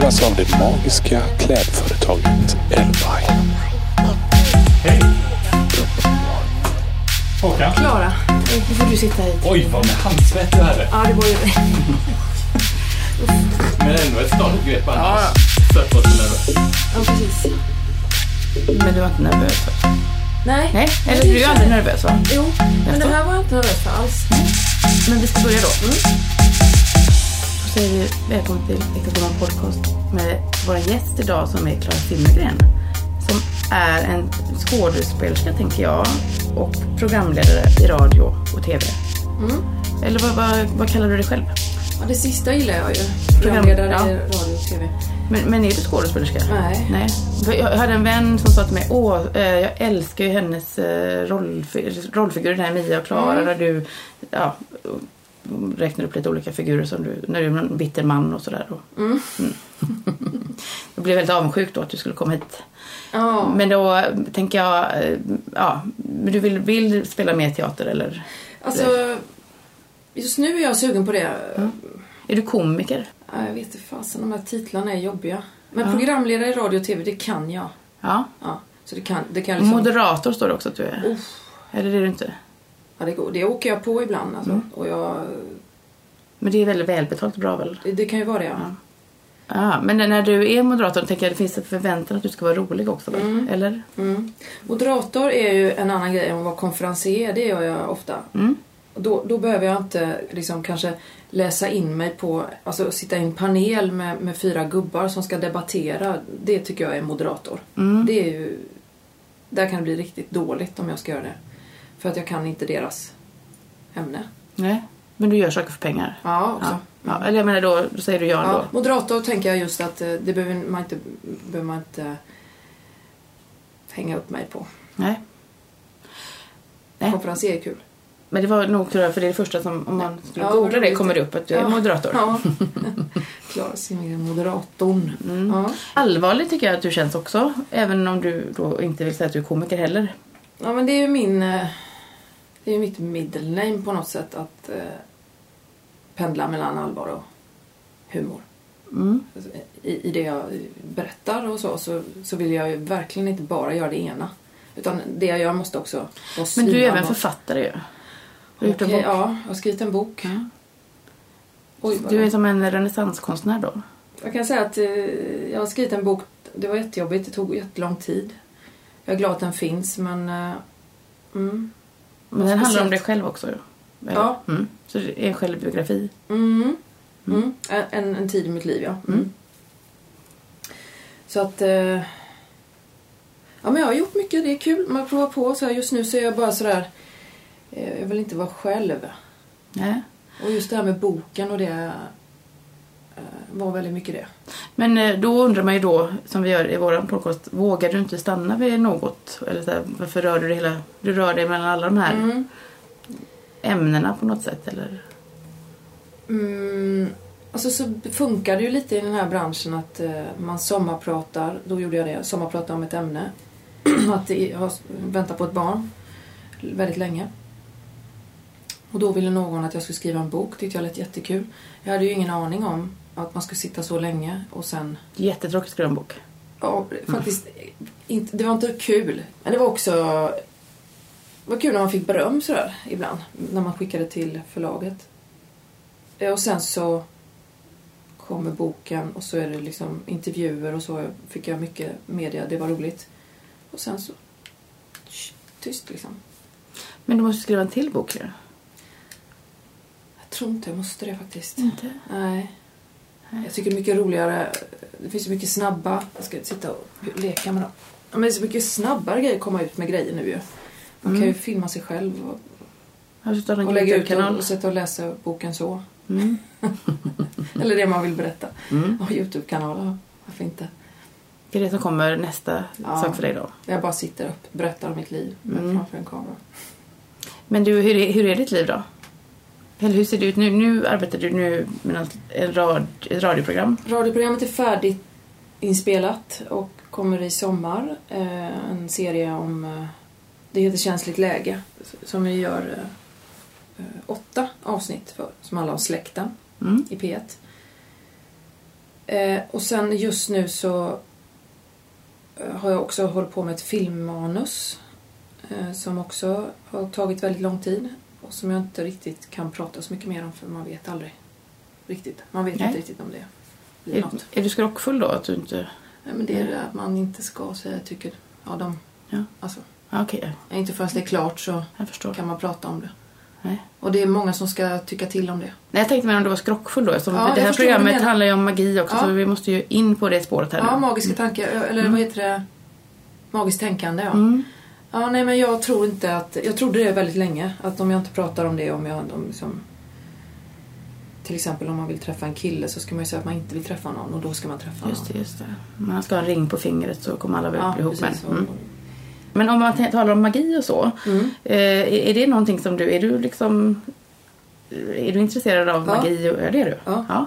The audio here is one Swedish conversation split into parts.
presenteras av det magiska klädföretaget Elvine. Hej! Håkan? Klara, nu får du sitta hit. Oj, vad med handsvett du hade. Ja, det var ju... Men ändå ett stadigt grepp Ja, annars. Så att vara så nervös. Ja, precis. Men du var inte nervös va? Nej. Nej, eller du är aldrig nervös va? Jo, men det här var jag inte nervös för alls. Men vi ska börja då. Då säger vi välkommen till Gumman Podcast med vår gäst idag som är Clara Simmergren. Som är en skådespelerska tänker jag och programledare i radio och TV. Mm. Eller vad, vad, vad kallar du dig själv? Ja, det sista gillar jag ju. Program- Programledare ja. i radio och TV. Men, men är du skådespelerska? Nej. Nej. Jag hade en vän som sa till mig, åh, eh, jag älskar ju hennes eh, rollfi- rollfigurer, den här Mia och Klara, Mm. där du ja, räknar upp lite olika figurer som du, när du är en bitter man och sådär. då. Mm. Jag blev väldigt avundsjuk då att du skulle komma hit. Ja. Men då eh, tänker jag, eh, ja, men du vill, vill spela mer teater eller? Alltså, just nu är jag sugen på det. Är du komiker? Ja, jag vet inte fasen, de här titlarna är jobbiga. Men Ja. programledare i radio och TV, det kan jag. Ja. Ja, så det kan, det kan liksom... Moderator står det också att du är. Uff. Eller är du inte? Ja, det, går. det åker jag på ibland alltså. Mm. Och jag... Men det är väldigt välbetalt och bra väl? Det, det kan ju vara det, ja. Ja, men när du är moderator tänker jag det finns en förväntan att du ska vara rolig också väl? Mm. Eller? Mm. Moderator är ju en annan grej än att vara konferencier. Det gör jag ofta. Mm. Då, då behöver jag inte liksom kanske läsa in mig på, alltså sitta i en panel med, med fyra gubbar som ska debattera. Det tycker jag är moderator. Mm. Det är ju, där kan det bli riktigt dåligt om jag ska göra det. För att jag kan inte deras ämne. Nej, men du gör saker för pengar? Ja, också. Ja. ja. Eller jag menar då, då säger du ja, Ja, moderator tänker jag just att eh, det behöver man inte, behöver man inte hänga upp mig på. Nej. Nej. Konferenser är kul. Men det var nog tror jag, för det är det första som, om man skulle Ja, googla det kommer det upp att du är Ja. moderator. Ja. Klara Simmergren, moderatorn. Mm. Ja. Allvarligt tycker jag att du känns också, även om du då inte vill säga att du är komiker heller. ja, men det är ju min... Det är ju mitt middle name på något sätt att eh, pendla mellan allvar och humor. Mm. Alltså, I, I det jag berättar och så, så, så vill jag ju verkligen inte bara göra det ena. Utan det jag gör måste också vara Men du är även författare ju. Har gjort en Okej, bok. Ja, jag har skrivit en bok. Ja. Oj, Du är som en renässanskonstnär då. Jag kan säga att eh, jag har skrivit en bok. Det var jättejobbigt. Det tog jättelång tid. Jag är glad att den finns, men... eh, mm, Men den handlar om dig själv också. Eller? Ja. Mm. Så det är en självbiografi. mm, mm. En, en tid i mitt liv, ja. Mm. Mm. Så att... eh, ja, men jag har gjort mycket. Det är kul. Man provar på. Så här, just nu så är jag bara sådär... eh, jag vill inte vara själv. Nej. Och just det här med boken och det var väldigt mycket det. Men eh, då undrar man ju då, som vi gör i vår podcast, vågar du inte stanna vid något? Eller så här, varför rör du dig hela... Du rör dig mellan alla de här Mm. ämnena på något sätt, eller? Mm, alltså så funkar det ju lite i den här branschen att eh, man sommarpratar, då gjorde jag det, sommarpratar om ett ämne. att har väntat på ett barn väldigt länge. Och då ville någon att jag skulle skriva en bok, tyckte jag lät jättekul. Jag hade ju ingen aning om att man skulle sitta så länge och sen... Jättetråkigt att skriva en bok. Ja, faktiskt, inte, det var inte kul. Men det var också... Det var kul när man fick beröm sådär ibland, när man skickade till förlaget. Eh, Och sen så kommer boken och så är det liksom intervjuer och så fick jag mycket media, det var roligt. Och sen så tyst liksom. Men du måste skriva en till bok ju. Jag tror inte jag måste det faktiskt. Inte? Nej. Jag tycker det är mycket roligare. Det finns så mycket snabba... Jag ska sitta och leka med dem. Men det är så mycket snabbare grejer att komma ut med grejer nu ju. Man kan ju Mm. filma sig själv och, och lägga ut YouTube-kanal? och sätta och läsa boken så. Mm. Eller det man vill berätta. Mm. Och Youtube-kanal, ja. Varför inte? Det är det som kommer nästa Ja. sak för dig då. Jag bara sitter upp berättar om mitt liv Mm. framför en kamera. Men du, hur är, hur är ditt liv då? Eller hur ser det ut nu? Nu arbetar du nu med en rad, ett radioprogram. Radioprogrammet är färdigt inspelat och kommer i sommar. Eh, en serie om... Eh, det heter Känsligt läge. Som vi gör eh, åtta avsnitt för. Som handlar om släkten Mm. i P1. Eh, och sen just nu så har jag också hållit på med ett filmmanus som också har tagit väldigt lång tid och som jag inte riktigt kan prata så mycket mer om för man vet aldrig riktigt. Man vet Nej. inte riktigt om det blir Är, något. är du skrockfull då? Att du inte... Nej, men det är det att man inte ska säga tycker ja, de, Ja. alltså, Ja, Okej, inte förrän det är klart så kan man prata om det. Nej. Och det är många som ska tycka till om det. Nej, jag tänkte mer om du var skrockfull då. Eftersom Ja, det här programmet handlar ju om magi också Ja. så vi måste ju in på det spåret här Ja, nu. magiska tankar, eller Mm. vad heter det? Magiskt tänkande, ja. Mm. Ja, nej men jag tror inte att... Jag trodde det väldigt länge. Att om jag inte pratar om det, om jag... Om liksom, till exempel om man vill träffa en kille så ska man ju säga att man inte vill träffa någon och då ska man träffa Just någon. det, just det. Man ska ha en ring på fingret så kommer alla väl Ja, bli ihop med. Mm. Men om man talar om magi och så. Mm. Eh, är- är det någonting som du, är du liksom... Är du intresserad av Ja. magi? Ja, det är du? Ja. Ja.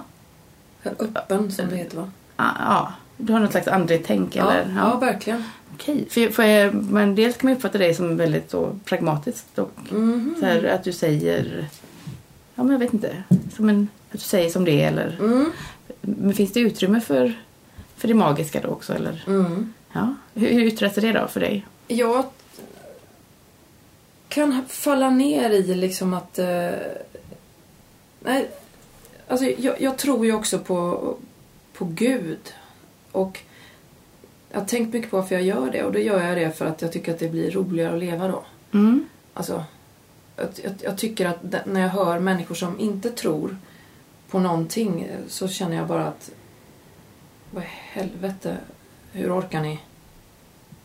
Öppen, som det heter va? Ah, ja. Du har något slags andligt tänk Ja, eller? ja. verkligen. Okej. För, för, jag- men dels kan man uppfatta dig som väldigt så pragmatiskt och Mhm. så här, att du säger... Ja, men jag vet inte. Som en, att du säger som det är eller... Mm. Men finns det utrymme för, för det magiska då också eller? Mm. Ja. Hur, hur yttrar sig det då för dig? Jag kan falla ner i liksom att... Eh, nej, alltså jag, jag tror ju också på, på Gud. Och jag har tänkt mycket på varför jag gör det. Och då gör jag det för att jag tycker att det blir roligare att leva då. Mm. Alltså, jag, jag, tycker att när jag hör människor som inte tror på någonting så känner jag bara att vad i helvete, hur orkar ni?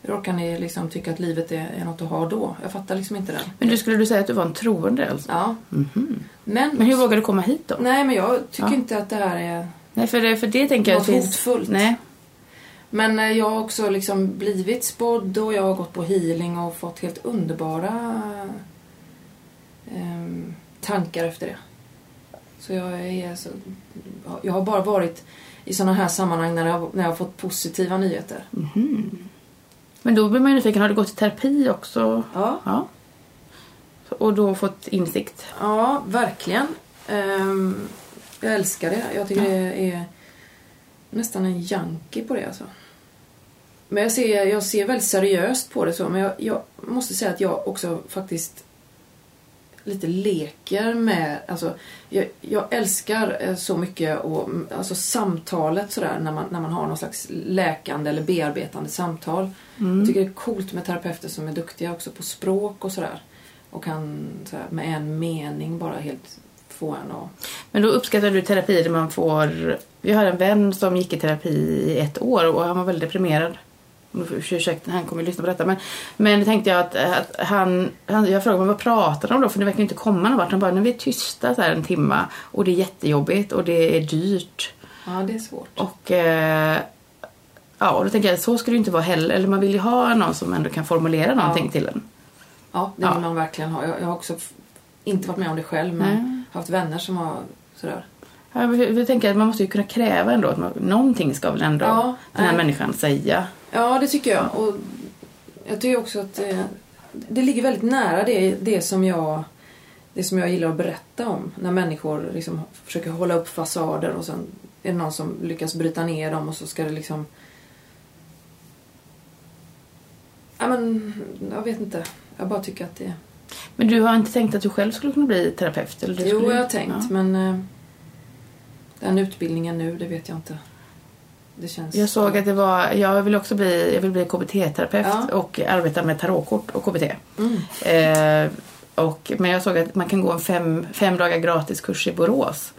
Hur orkar ni liksom tycka att livet är, är något att ha då? Jag fattar liksom inte det. Men du skulle du säga att du var en troende alltså? Ja, Mhm. men... Men hur vågar du komma hit då? Nej, men jag tycker Ja. inte att det här är Nej, för det, för det tänker jag att finns... hotfullt. Nej. Men eh, jag har också liksom blivit spådd och jag har gått på healing och fått helt underbara ehm, tankar efter det. Så jag är så, Jag har bara varit i sådana här sammanhang när jag, när jag har fått positiva nyheter. Men då blir man ju nyfiken, har du gått i terapi också? Ja, Ja. Och då fått insikt? ja verkligen. Ehm, jag älskar det. Jag tycker Ja. det är nästan en junkie på det alltså. Men jag ser, jag ser väldigt seriöst på det så. Men jag, jag måste säga att jag också faktiskt lite leker med, alltså jag, jag älskar eh, så mycket och, mm, alltså samtalet sådär när man, när man har någon slags läkande eller bearbetande samtal. Jag tycker det är coolt med terapeuter som är duktiga också på språk och sådär. Och kan sådär, med en mening bara helt få en att... Men då uppskattar du terapi där man får... Jag har en vän som gick i terapi i ett år och han var väldigt deprimerad. Ursäkta, han kommer att lyssna på detta. Men, men då tänkte jag att, att han, han... Jag frågade vad pratar de om då? För det verkar inte komma någon vart. Han bara, när vi är tysta så här en timma och det är jättejobbigt och det är dyrt. Ja, det är svårt. Och... Eh, ja, och då tänker jag så ska det inte vara heller. Eller man vill ju ha någon som ändå kan formulera någonting Ja. till en. Ja, det Ja. vill man verkligen ha. Jag, jag har också inte varit med om det själv men Nej. haft vänner som har sådär. Ja, Jag, jag tänker att man måste ju kunna kräva ändå att man, någonting ska väl ändå Ja, den här nej. människan säga. Ja, det tycker jag. Och jag tycker också att eh, det ligger väldigt nära det, det, som jag, det som jag gillar att berätta om. När människor liksom försöker hålla upp fasader och sen är det någon som lyckas bryta ner dem och så ska det liksom... Ja, men jag vet inte. Jag bara tycker att det... Men du har inte tänkt att du själv skulle kunna bli terapeut? Eller du Jo, skulle... jag har tänkt, Ja. men eh, den utbildningen nu, det vet jag inte. Det känns... Jag såg att det var, jag vill också bli, jag vill bli KBT-terapeut Ja. och arbeta med tarotkort och KBT. Mm. Eh, och, men jag såg att man kan gå en fem, fem dagar gratis kurs i Borås.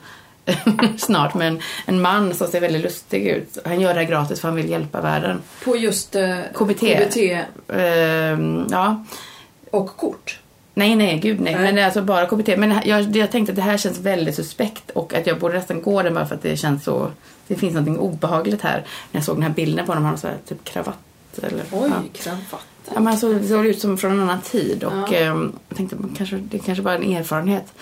Snart med en, en man som ser väldigt lustig ut. Han gör det här gratis för han vill hjälpa världen. På just eh, KBT. KBT Eh, ja. och kort. Nej, nej, gud nej. Nej. Men det är alltså bara KBT. Men jag, jag tänkte att det här känns väldigt suspekt och att jag borde nästan gå den bara för att det känns så... Det finns något obehagligt här. När jag såg den här bilden på honom, han har så här, typ kravatt. Eller, Oj, ja. kravatt. Ja, men såg, det såg ut som från en annan tid och Ja. ehm, jag tänkte kanske, det kanske bara är en erfarenhet.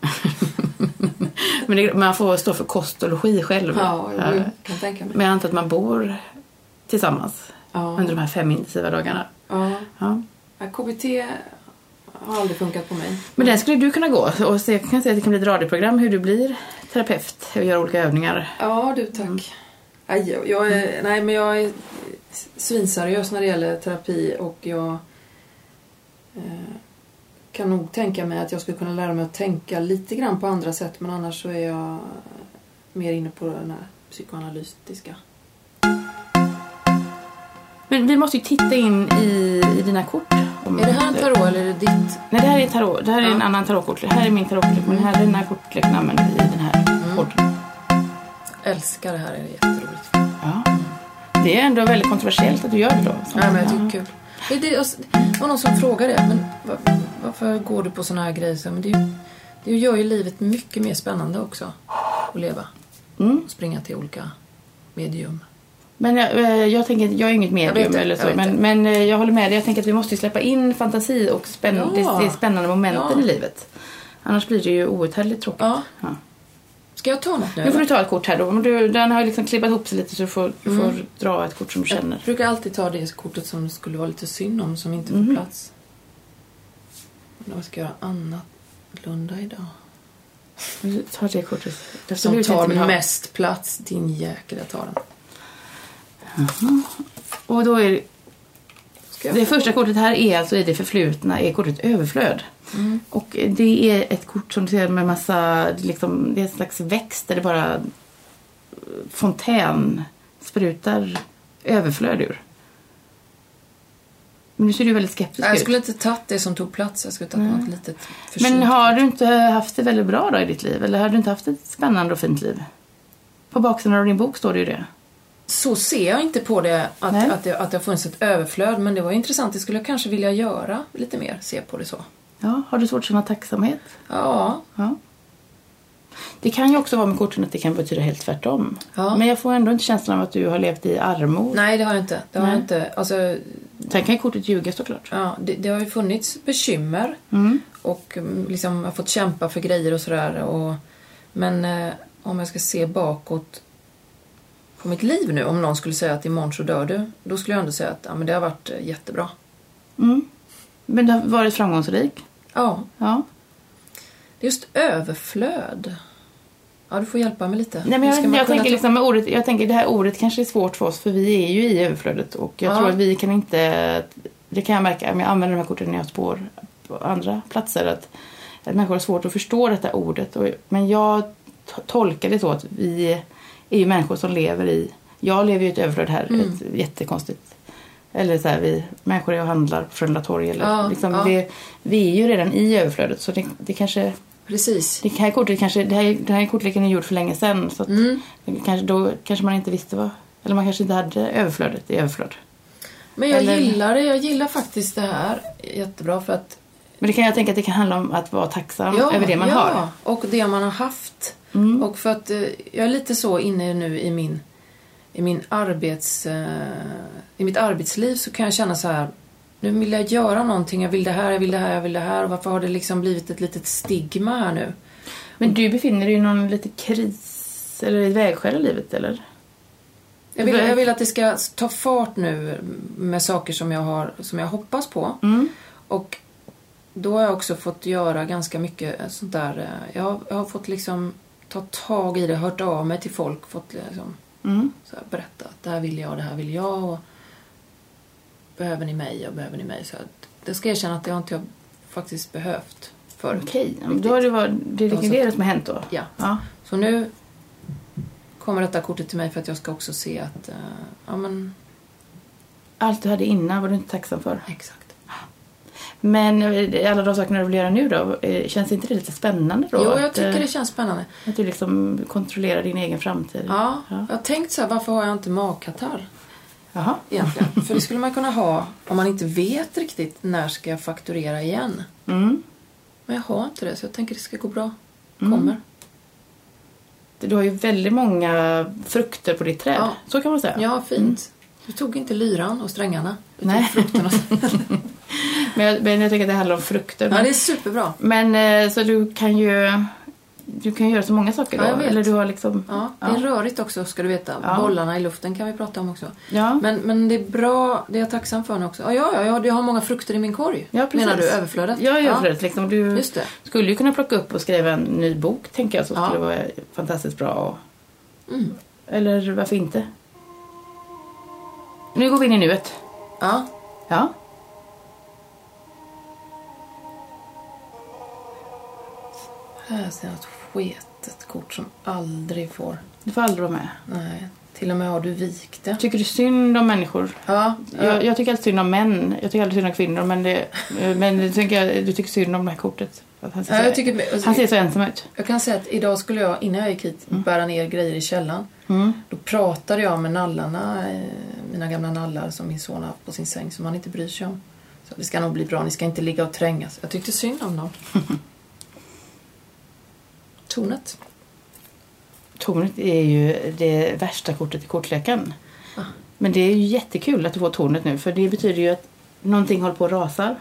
men det, man får stå för kost och logi själv. Ja, Eh, jag kan tänka mig. Men jag antar att man bor tillsammans Ja. under de här fem intensiva dagarna. Ja. Ja, KBT har aldrig funkat på mig. Men den skulle du kunna gå och se, jag kan säga att det kan bli ett radioprogram hur du blir terapeut och gör olika övningar. Ja, du tack. Nej, jag- jag är, nej, men jag är svinseriös när det gäller terapi och jag eh, kan nog tänka mig att jag skulle kunna lära mig att tänka lite grann på andra sätt men annars så är jag mer inne på den här psykoanalytiska. Men vi måste ju titta in i, i dina kort. Om- Är det här en tarot eller är det ditt? Nej, det här är en tarot. Det här är Ja. en annan tarotkortlek. Det här är min tarotkortlek. Men här, den här kortleken använder vi i den här Mm. podden. Älskar det här, är jätteroligt. Ja. Det är ändå väldigt kontroversiellt att du gör det då. Ja, men jag tycker det är kul. Det, det, det var någon som frågade det. Men var, varför går du på såna här grejer? Men det, är det gör ju livet mycket mer spännande också. Att leva. Mm. Och springa till olika medium. Men jag, eh, jag tänker, jag är inget Jag medium eller jag så. Men, men eh, jag håller med dig. Jag tänker att vi måste släppa in fantasi och spänn, Ja. det, det spännande momenten Ja. i livet. Annars blir det ju outhärdligt tråkigt. Ja. Ja. Ska jag ta något nu? Nu får du ta ett kort här då. Du, den har liksom klibbat ihop sig lite så du får, Mm. får dra ett kort som du känner. Jag brukar alltid ta det kortet som det skulle vara lite synd om, som inte får Mhm. plats. Men jag ska göra annorlunda idag. Tar det kortet. Det Som tar mest plats. Din jäkel, jag tar den. Och då är det första kortet här är alltså i det förflutna är kortet överflöd. Mm. Och det är ett kort som du ser med massa, liksom, det är en slags växt där det bara eh, fontän sprutar överflöd ur. Men nu ser du väldigt skeptisk Nej, jag ut. skulle inte tagit det som tog plats. Jag skulle tagit Nej. något litet Men försynt. har du inte haft det väldigt bra då i ditt liv? Eller har du inte haft ett spännande och fint liv? På baksidan av din bok står det ju det. Så ser jag inte på det att, Nej. att, det, att det har funnits ett överflöd. Men det var intressant. Det skulle jag kanske vilja göra lite mer. Se på det så. Ja, har du svårt att känna tacksamhet? Ja, Ja. Det kan ju också vara med korten att det kan betyda helt tvärtom. Ja. Men jag får ändå inte känslan av att du har levt i armod. nej det har jag inte. Det har Nej. jag inte. Alltså, Sen kan ju kortet ljuga såklart. ja, det, det har ju funnits bekymmer. Mm. Och mm, liksom har fått kämpa för grejer och sådär. Och, men eh, om jag ska se bakåt på mitt liv nu. Om någon skulle säga att imorgon så dör du. Då skulle jag ändå säga att ja, men det har varit eh, jättebra. Mm. Men du har varit framgångsrik. Ja, Ja. det är just överflöd. Ja, du får hjälpa mig lite. Nej, men jag, jag, tänker ta- liksom med ordet, jag tänker det här ordet kanske är svårt för oss för vi är ju i överflödet och jag Ja. tror att vi kan inte, det kan jag märka om jag använder de här korten när jag spår på andra platser att, att människor har svårt att förstå detta ordet. Och, men jag to- tolkar det så att vi är ju människor som lever i, jag lever ju i ett överflöd här, Mm. ett jättekonstigt eller så här, vi människor är och handlar på Frölunda torg. Eller, Ja, liksom, ja. Vi, vi är ju redan i överflödet så det, det kanske Precis. det här kortet kanske, det här, den här kortleken är gjord för länge sedan. Så Mm. kanske, då kanske man inte visste vad... Eller man kanske inte hade överflödet i överflöd. Men jag Eller- gillar det. Jag gillar faktiskt det här jättebra för att... Men det kan jag tänka att det kan handla om att vara tacksam över det man ja, har. och det man har haft. Mm. Och för att eh, jag är lite så inne nu i min, i min arbets... Eh, I mitt arbetsliv så kan jag känna så här. Nu vill jag göra någonting. Jag vill det här, jag vill det här, jag vill det här. Och varför har det liksom blivit ett litet stigma här nu? Men du befinner dig i någon lite kris eller ett vägskäl i livet eller? Jag vill, jag vill att det ska ta fart nu med saker som jag, har, som jag hoppas på. Mm. Och då har jag också fått göra ganska mycket sånt där. eh, Jag har, jag har fått liksom ta tag i det, hört av mig till folk, fått liksom Mm. så här, berätta att det här vill jag, det här vill jag. Och behöver ni mig och behöver ni mig? Så det ska jag erkänna att det har inte jag faktiskt behövt förut. Okej, men då har det varit det, är som har hänt då? Ja. ja. Så nu kommer detta kortet till mig för att jag ska också se att, eh, ja men Allt du hade innan var du inte tacksam för. exakt. Men eh, alla de sakerna du vill göra nu då, eh, känns inte det lite spännande då? Jo, att, jag tycker eh, det känns spännande. Att du liksom kontrollerar din egen framtid? Ja, ja. jag har tänkt så här, varför har jag inte magkatarr? Jaha. egentligen. För det skulle man kunna ha om man inte vet riktigt när ska jag fakturera igen. Mm. Men jag har inte det så jag tänker det ska gå bra. Mm. Kommer. Du har ju väldigt många frukter på ditt träd. Ja. Så kan man säga. Ja, fint. Du tog inte lyran och strängarna. Du tog Nej. frukterna. Men, jag, men jag tycker att det handlar om frukter. ja, det är superbra. Men eh, så du kan ju du kan göra så många saker då. Ja, vet. Eller du har liksom... Ja, det är rörigt också ska du veta. Ja. Bollarna i luften kan vi prata om också. Ja. Men, men det är bra, det är jag tacksam för nu också. Ja, ja, ja, ja, jag har många frukter i min korg. Ja, precis. Menar du överflödet? Ja, överflödet. Liksom. Du Just det. skulle ju kunna plocka upp och skriva en ny bok, tänker jag, så Ja. skulle vara fantastiskt bra. Och... Mm. Eller varför inte? Nu går vi in i nuet. Ja. Ja. Här ser jag ett sketet kort som aldrig får. Du får aldrig vara med. Nej. Till och med har du vikt det. Tycker du synd om människor? Ja. Jag, jag tycker alltid synd om män. Jag tycker aldrig synd om kvinnor. Men, det, men det tycker jag, du tycker synd om det här kortet. Han, ser Ja, jag, tycker, alltså, han ser så ensam ut. jag kan säga att idag skulle jag, innan jag gick hit, bära ner grejer i källaren. Mm. Då pratade jag med nallarna, eh, mina gamla nallar som min son har haft på sin säng som han inte bryr sig om. Så det ska nog bli bra, ni ska inte ligga och trängas. Jag tyckte synd om dem. Tornet. Tornet är ju det värsta kortet i kortleken. Ah. Men det är ju jättekul att du får tornet nu. För det betyder ju att någonting håller på att rasa.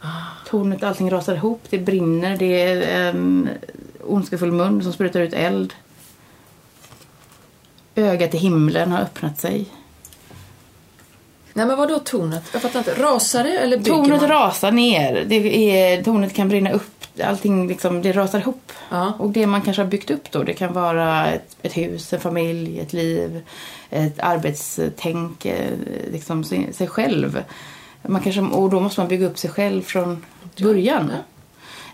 Ah. Tornet, allting rasar ihop. Det brinner. Det är en ondskefull mun som sprutar ut eld. Ögat i himlen har öppnat sig. Nej men vadå tornet? Jag fattar inte. Rasar det eller bygger Tornet man? rasar ner. Det är, tornet kan brinna upp. Allting liksom, det rasar ihop. Ja. Och det man kanske har byggt upp då, det kan vara ett, ett hus, en familj, ett liv, ett arbetstänk, eh, liksom sig, sig själv. Man kanske, och då måste man bygga upp sig själv från början.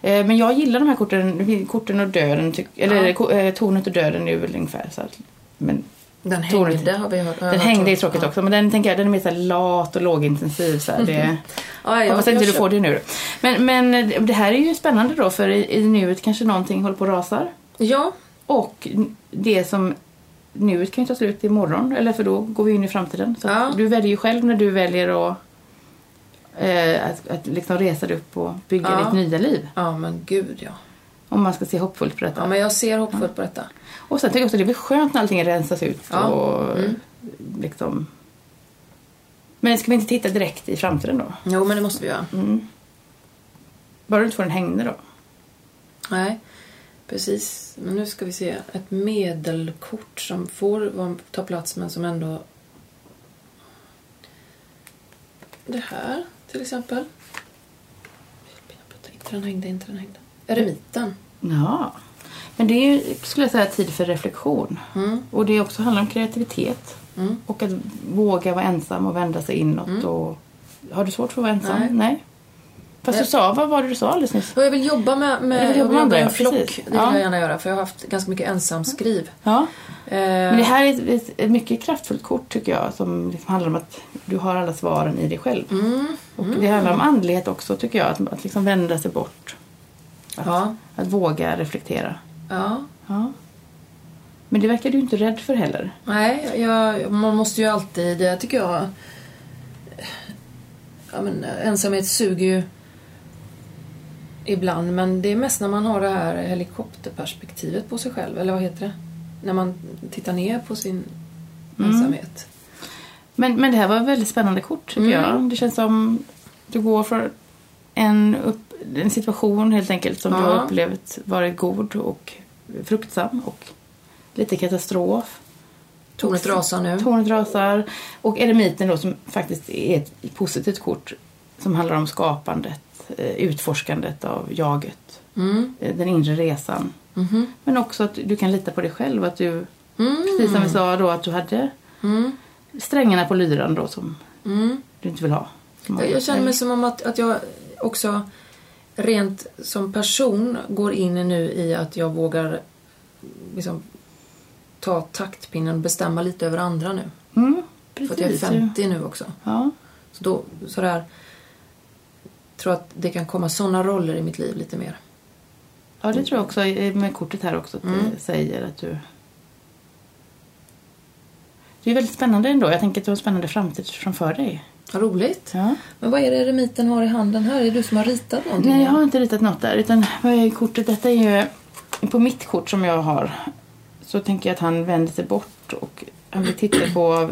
Eh, Men jag gillar de här korten, korten och döden, eller Ja. eh, tornet och döden är väl ungefär så att, men Den hängde har vi hört. den hängde är tråkigt också, men den tänker jag, den är mer så lat och lågintensiv. Så här, det, Ja, jag, Hoppas inte du får det nu. Men, men det här är ju spännande då för i, i nuet kanske någonting håller på att rasa. Ja, Och det som nuet kan ju ta slut imorgon eller för då går vi in i framtiden. Så Ja. du väljer ju själv när du väljer att, eh, att, att liksom resa dig upp och bygga Ja. ditt nya liv. ja men gud ja. Om man ska se hoppfullt på detta. Ja men jag ser hoppfullt på detta. Och sen tycker jag också att det blir skönt när allting rensas ut. Ja. Och, Mm. liksom... Men ska vi inte titta direkt i framtiden då? Jo men det måste vi göra. Mm. Bara du inte får en hängne då. Nej, precis. Men nu ska vi se. Ett medelkort som får ta plats men som ändå... Det här till exempel. Inte den hängde, inte den hängde. Eremiten. Ja. Men det är ju, skulle jag säga, tid för reflektion. Mm. Och det också handlar om kreativitet. Mm. Och att våga vara ensam och vända sig inåt. Och... Har du svårt för att vara ensam? Nej. Fast Nej. du sa, vad var det du sa alldeles nyss? Och jag vill jobba med, med, vill jobba med andra, en flock. precis. Det vill Ja. jag gärna göra för jag har haft ganska mycket ensamskriv. Ja. Eh, Men det här är ett, ett, ett mycket kraftfullt kort tycker jag. Som liksom handlar om att du har alla svaren i dig själv. mm, Och det handlar om andlighet också tycker jag. Att, att liksom vända sig bort. Att, Ja. att våga reflektera. Ja. Ja. Men det verkar du inte rädd för heller. Nej, jag, man måste ju alltid, det tycker jag... Ja, men, ensamhet suger ju ibland, men det är mest när man har det här helikopterperspektivet på sig själv, eller vad heter det? När man tittar ner på sin Mm. ensamhet. Men, men det här var ett väldigt spännande kort tycker Mm. jag. Det känns som du går från en, upp, en situation helt enkelt som du Ja. har upplevt varit god och fruktsam och lite katastrof. Tornet rasar nu. Tornet rasar. Och eremiten då som faktiskt är ett positivt kort som handlar om skapandet, eh, utforskandet av jaget, Mm. eh, den inre resan. Mhm. Men också att du kan lita på dig själv. Att du, Mm. precis som vi sa då, att du hade Mm. strängarna på lyran då som Mm. du inte vill ha. Jag, jag känner mig som om att, att jag också rent som person går in nu i att jag vågar liksom ta taktpinnen och bestämma lite över andra nu. Mm, För precis. att jag är 50 nu också. Ja. Så då, sådär, tror att det kan komma sådana roller i mitt liv lite mer. ja, det tror jag också med kortet här också att Mm. det säger att du... Det är väldigt spännande ändå. Jag tänker att du har en spännande framtid framför dig. Vad roligt. Ja. Men vad är det eremiten har i handen här? Är det du som har ritat någonting? Nej, jag har inte ritat något där. Utan vad är kortet? Detta är ju... På mitt kort som jag har så tänker jag att han vänder sig bort och han vill titta på...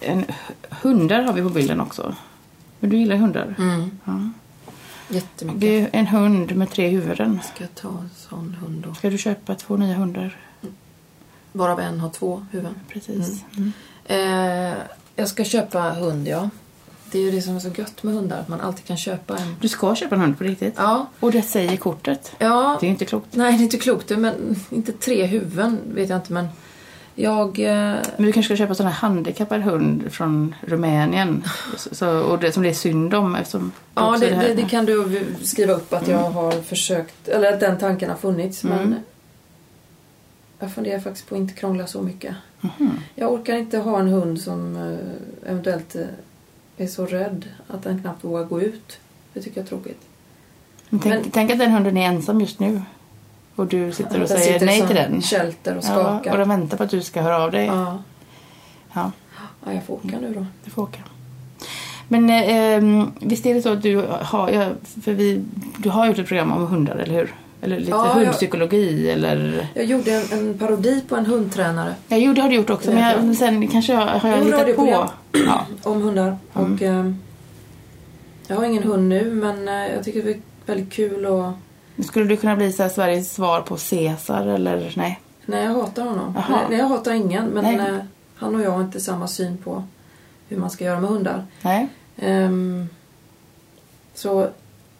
En, hundar har vi på bilden också. Men du gillar hundar? Mm, Ja. jättemycket. Det är en hund med tre huvuden. Ska jag ta en sån hund då? Ska du köpa två nya hundar? Varav en har två huvuden. Precis. Mm. Eh, jag ska köpa hund, ja. Det är ju det som är så gött med hundar, att man alltid kan köpa en. Du ska köpa en hund på riktigt? Ja, Och det säger kortet. ja. Det är inte klokt. Nej, det är inte klokt. Men inte tre huvuden vet jag inte, men Jag... eh, Men du kanske ska köpa sån här handikappad hund från Rumänien. Så, och det som det är synd om eftersom Ja, det, det, det kan du skriva upp att jag har försökt, eller att den tanken har funnits. Men Mm. jag funderar faktiskt på att inte krångla så mycket. Mhm. Jag orkar inte ha en hund som eh, eventuellt eh, är så rädd att den knappt vågar gå ut. Det tycker jag är tråkigt. Men tänk, Men- tänk att den hunden är ensam just nu. Och du sitter och säger sitter nej till den. Kälter och Ja, skakar. och den väntar på att du ska höra av dig. Ja. Ja, ja, jag får åka nu då. du får åka. Men eh, visst är det så att du har, ja, för vi, du har gjort ett program om hundar, eller hur? Eller lite Ja, jag- hundpsykologi eller... Jag gjorde en, en parodi på en hundtränare Ja, jo, det har du gjort också. Men jag, jag. sen kanske jag har jag Jo, hittat på. Ja. om hundar. Mm. Och, eh, jag har ingen hund nu men eh, jag tycker det är väldigt kul och Skulle du kunna bli så här, Sveriges svar på Caesar eller nej? Nej, jag hatar honom. Jaha. Nej, jag hatar ingen. Men eh, han och jag har inte samma syn på hur man ska göra med hundar. Nej. Ehm, så,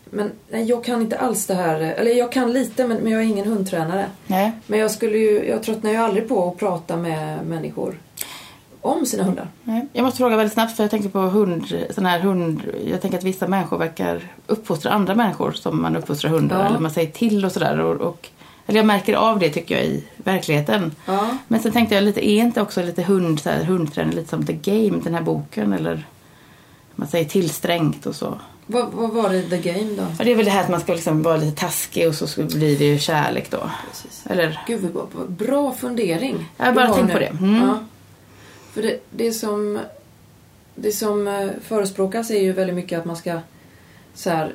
men nej, jag kan inte alls det här. eh, Eller jag kan lite, men, men jag är ingen hundtränare. Nej. Men jag skulle ju, jag tröttnar ju aldrig på att prata med människor om sina hundar. Jag måste fråga väldigt snabbt för jag tänker på hund, sån här hund. Jag tänker att vissa människor verkar uppfostra andra människor som man uppfostrar hundar. Ja. Eller man säger till och sådär. Och, och, eller jag märker av det tycker jag i verkligheten. Ja. Men sen tänkte jag lite, är inte också lite hund, så här, hundträning lite som The Game, den här boken? Eller man säger till strängt och så. Vad, vad var det The Game då? Ja, det är väl det här att man ska liksom vara lite taskig och så blir det ju kärlek då. Precis. Eller? Gud vad bra, fundering. Jag bara tänkt nu. på det. Mm. Ja. För det, det som det som eh, förespråkas är ju väldigt mycket att man ska så här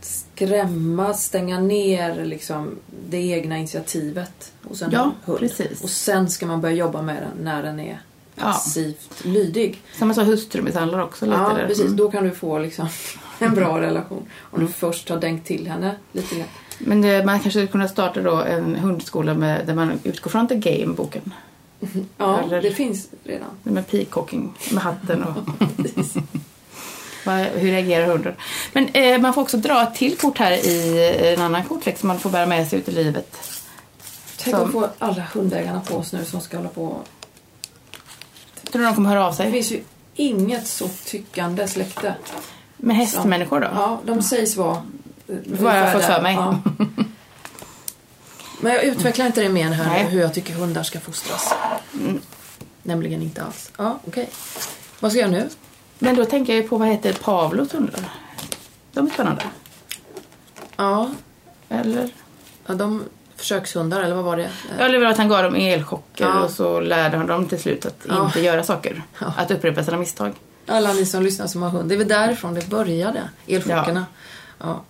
skrämma, stänga ner liksom det egna initiativet hos en Ja, hund. precis. Och sen ska man börja jobba med den när den är Ja. passivt lydig. Samma sak hustrumisshandlar också lite. Ja, där. precis. Mm. Då kan du få liksom en bra relation. Om du först har dängt till henne lite grann. Men det, man kanske skulle kunna starta då en hundskola med, där man utgår från The Game-boken. Ja, Eller- det finns redan. Med peacocking med hatten och... Hur reagerar hunden? Men eh, man får också dra ett till kort här i en annan kortlek som man får bära med sig ut i livet. Tänk Som- att få alla hundägarna på oss nu som ska hålla på. Tror du de kommer höra av Det sig? finns ju inget så tyckande släkte. Med hästmänniskor då? Ja, de sägs vara... Vad jag fått för mig. Ja. Men jag utvecklar inte det mer här Nej. hur jag tycker hundar ska fostras. Nämligen inte alls. Ja, okej. Vad ska jag nu? Men då tänker jag ju på vad heter Pavlos hundar? De är spännande. Ja, Eller? ja de försökshundar, eller vad var det? Jag lever att han gav dem elchocker Ja. och så lärde han dem till slut att Ja. inte göra saker. Ja. Att upprepa sina misstag. Alla ni som lyssnar som har hund, det är väl därifrån det började, elchockerna. Ja.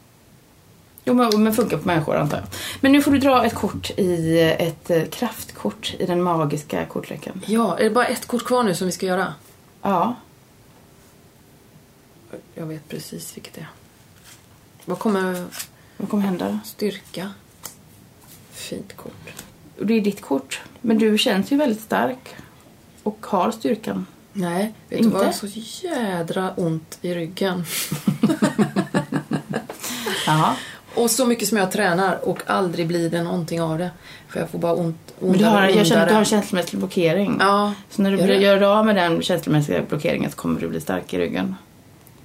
Jo, men, men funkar på människor antar jag. Men nu får du dra ett kort i ett eh, kraftkort i den magiska kortleken. ja, är det bara ett kort kvar nu som vi ska göra? Ja. Jag vet precis vilket det är. Vad kommer Vad kommer hända? styrka? Fint kort. Och Det är ditt kort. Men du känns ju väldigt stark. Och har styrkan. Nej, vet Inte? du vad? Jag har så jädra ont i ryggen. Jaha. Och så mycket som jag tränar och aldrig blir det någonting av det. För jag får bara ont, Men du ondare har, jag känner att du har ondare. en känslomässig blockering. Ja, Så när du Gör gör av med den känslomässiga blockeringen så kommer du bli stark i ryggen.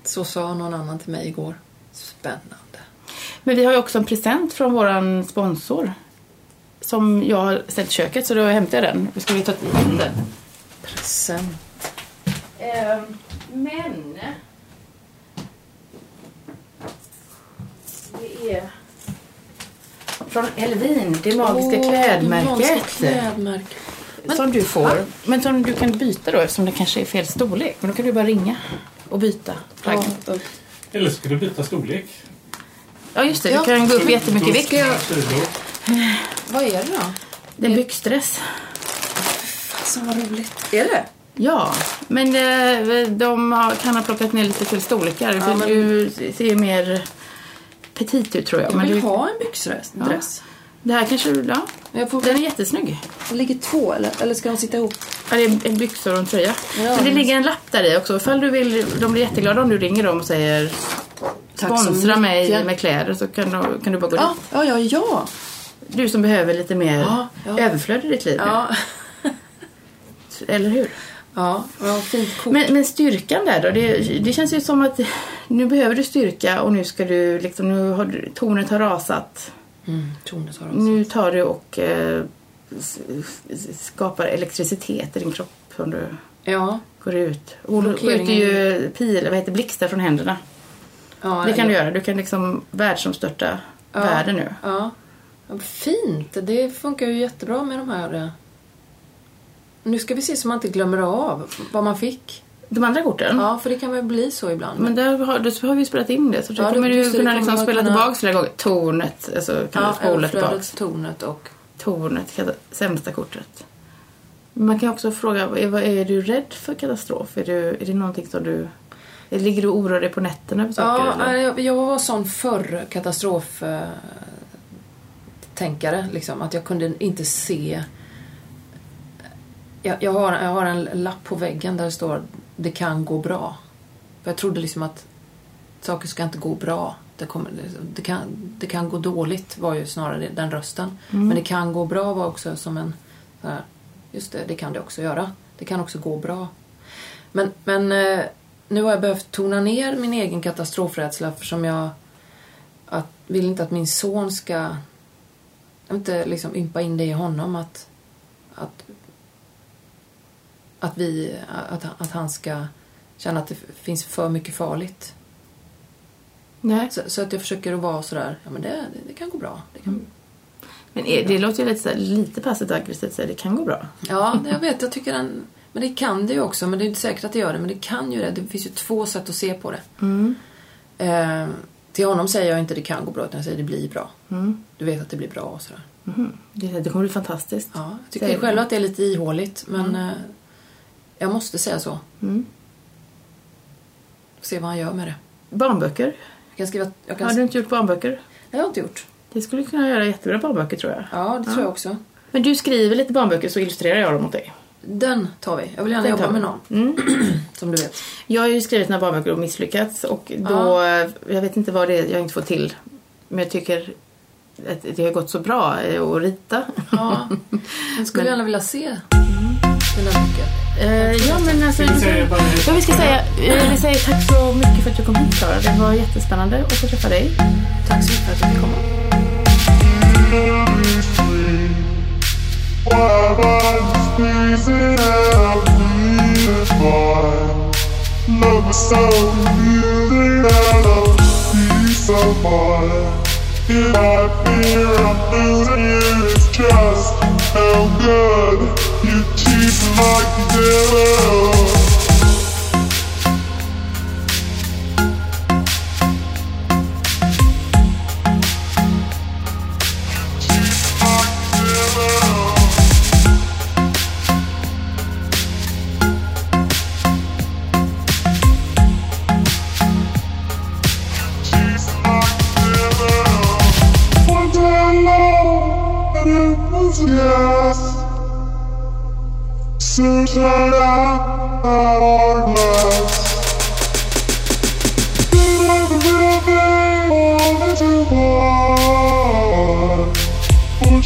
så sa någon annan till mig igår. Spännande. Men vi har ju också en present från våran sponsor. Som jag har ställt i köket så då hämtar jag den. Vi ska vi ta den. Present. Ehm, men... Det är... Från Elvin, det magiska Åh, klädmärket. det magiska klädmärket. Men- som du får. Men som du kan byta då eftersom det kanske är fel storlek. Men då kan du bara ringa och byta plagg. Ja, Ja, Eller ska du byta storlek? just det, Ja. du kan gå upp jättemycket i vikt. Vad är det då? Det är byxdress. Fasen vad roligt. Är det? Ja, men eh, de kan ha plockat ner lite fel storlekar. Ja, för men- Du ser mer petit ut tror jag. Jag Men vill du, ha en byxdress. Ja. Det här kanske, ja. Jag får, Den är jättesnygg. det ligger två, eller, eller ska de sitta ihop? Ja, det är en byxor och en tröja. Ja, men det ligger en lapp där i också. Ifall du vill, de blir jätteglada om du ringer dem och säger sponsra mig mycket." med kläder så kan du, kan du bara gå Ja, dit. ja, ja, ja. Du som behöver lite mer Ja, ja. överflöd i ditt liv Ja. Eller hur? Ja, ja fint kort. Men, men styrkan där då? Det, det känns ju som att nu behöver du styrka och nu ska du liksom, nu har du, tornet har rasat. mm, tornet har också. Nu tar du och eh, skapar elektricitet i din kropp som du Ja, går ut. Och du skjuter ju pilar, vad heter blixtar från händerna. ja, Det kan du ja. göra. Du kan liksom världsomstörta Ja. världen nu. Ja. ja. Fint. Det funkar ju jättebra med de här. Nu ska vi se så man inte glömmer av vad man fick. De andra korten? Ja, för det kan väl bli så ibland. Men där har, då har vi spelat in det. Så då Ja, kommer du det, kunna liksom spela kunna- tillbaka flera gånger. Tornet, alltså kan ja, du spola tillbaka. tornet och... Tornet, sämsta kortet. Man kan också fråga, är, är du rädd för katastrof? Är, du, är det någonting som du... Ligger du och oroar dig på nätterna över saker? Ja, eller? jag, jag var sån förr katastrof eh, tänkare liksom. Att jag kunde inte se... Jag, jag, har, jag har en lapp på väggen där det står Det kan gå bra. För jag trodde liksom att saker ska inte gå bra. Det, kommer, det, kan, det kan gå dåligt var ju snarare den rösten. Men det kan gå bra var också som en... Här, just det, det kan det också göra. Det kan också gå bra. Men, men eh, nu har jag behövt tona ner min egen katastrofrädsla eftersom jag att, vill inte att min son ska... Jag vill inte liksom ympa in det i honom att... Att, att, vi, att, att han ska känna att det finns för mycket farligt. Nej. Så, så att jag försöker att vara sådär, ja men det, det, det kan gå bra. Det kan, Men är, det låter ju lite, så här, lite passivt aggressivt det kan gå bra. Ja, det- jag vet. Jag tycker den... Men det kan det ju också. Men det är inte säkert att det gör det. Men det kan ju det. Det finns ju två sätt att se på det. Mm. Eh, till honom säger jag inte det kan gå bra, utan jag säger det blir bra. Mm. Du vet att det blir bra och sådär. Mhm. Det, det kommer bli fantastiskt. Ja, jag tycker själv att det är lite ihåligt, men eh, jag måste säga så. Mm. Se vad han gör med det. Barnböcker. Jag kan skriva... Jag kan, Har du inte gjort barnböcker? Har jag inte gjort. Det skulle kunna göra jättebra barnböcker tror jag. Ja, det tror jag också. Men du skriver lite barnböcker så illustrerar jag dem åt dig. Den tar vi. Jag vill gärna Den jobba vi. med någon, Mm. som du vet. Jag har ju skrivit några barnböcker och misslyckats och då, jag vet inte vad det är jag inte får till. Men jag tycker att det har gått så bra eh, att rita. Ja, jag skulle Men- gärna vilja se dina böcker. Eh, ja men alltså, vi säga bara- ja, vi ska säga, eh, vi säger tack så mycket för att du kom hit Klara. Det var jättespännande att få träffa dig. Tack så mycket för att du fick komma. Love keep my girl.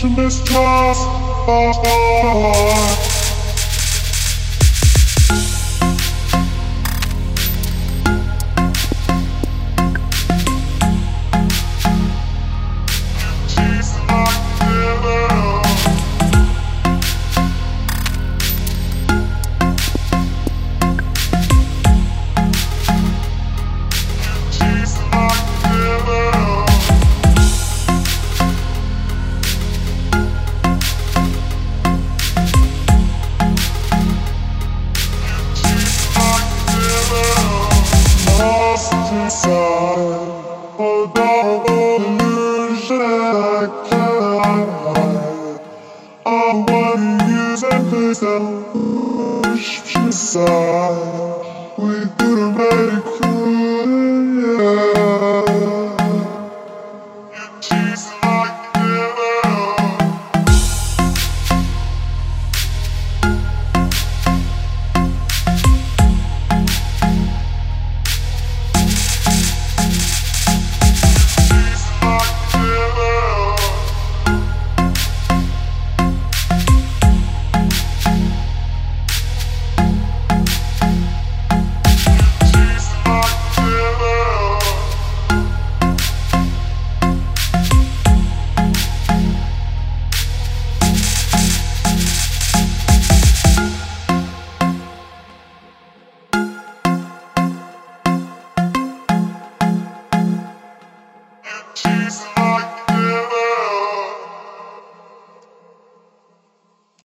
to mistrust. heart.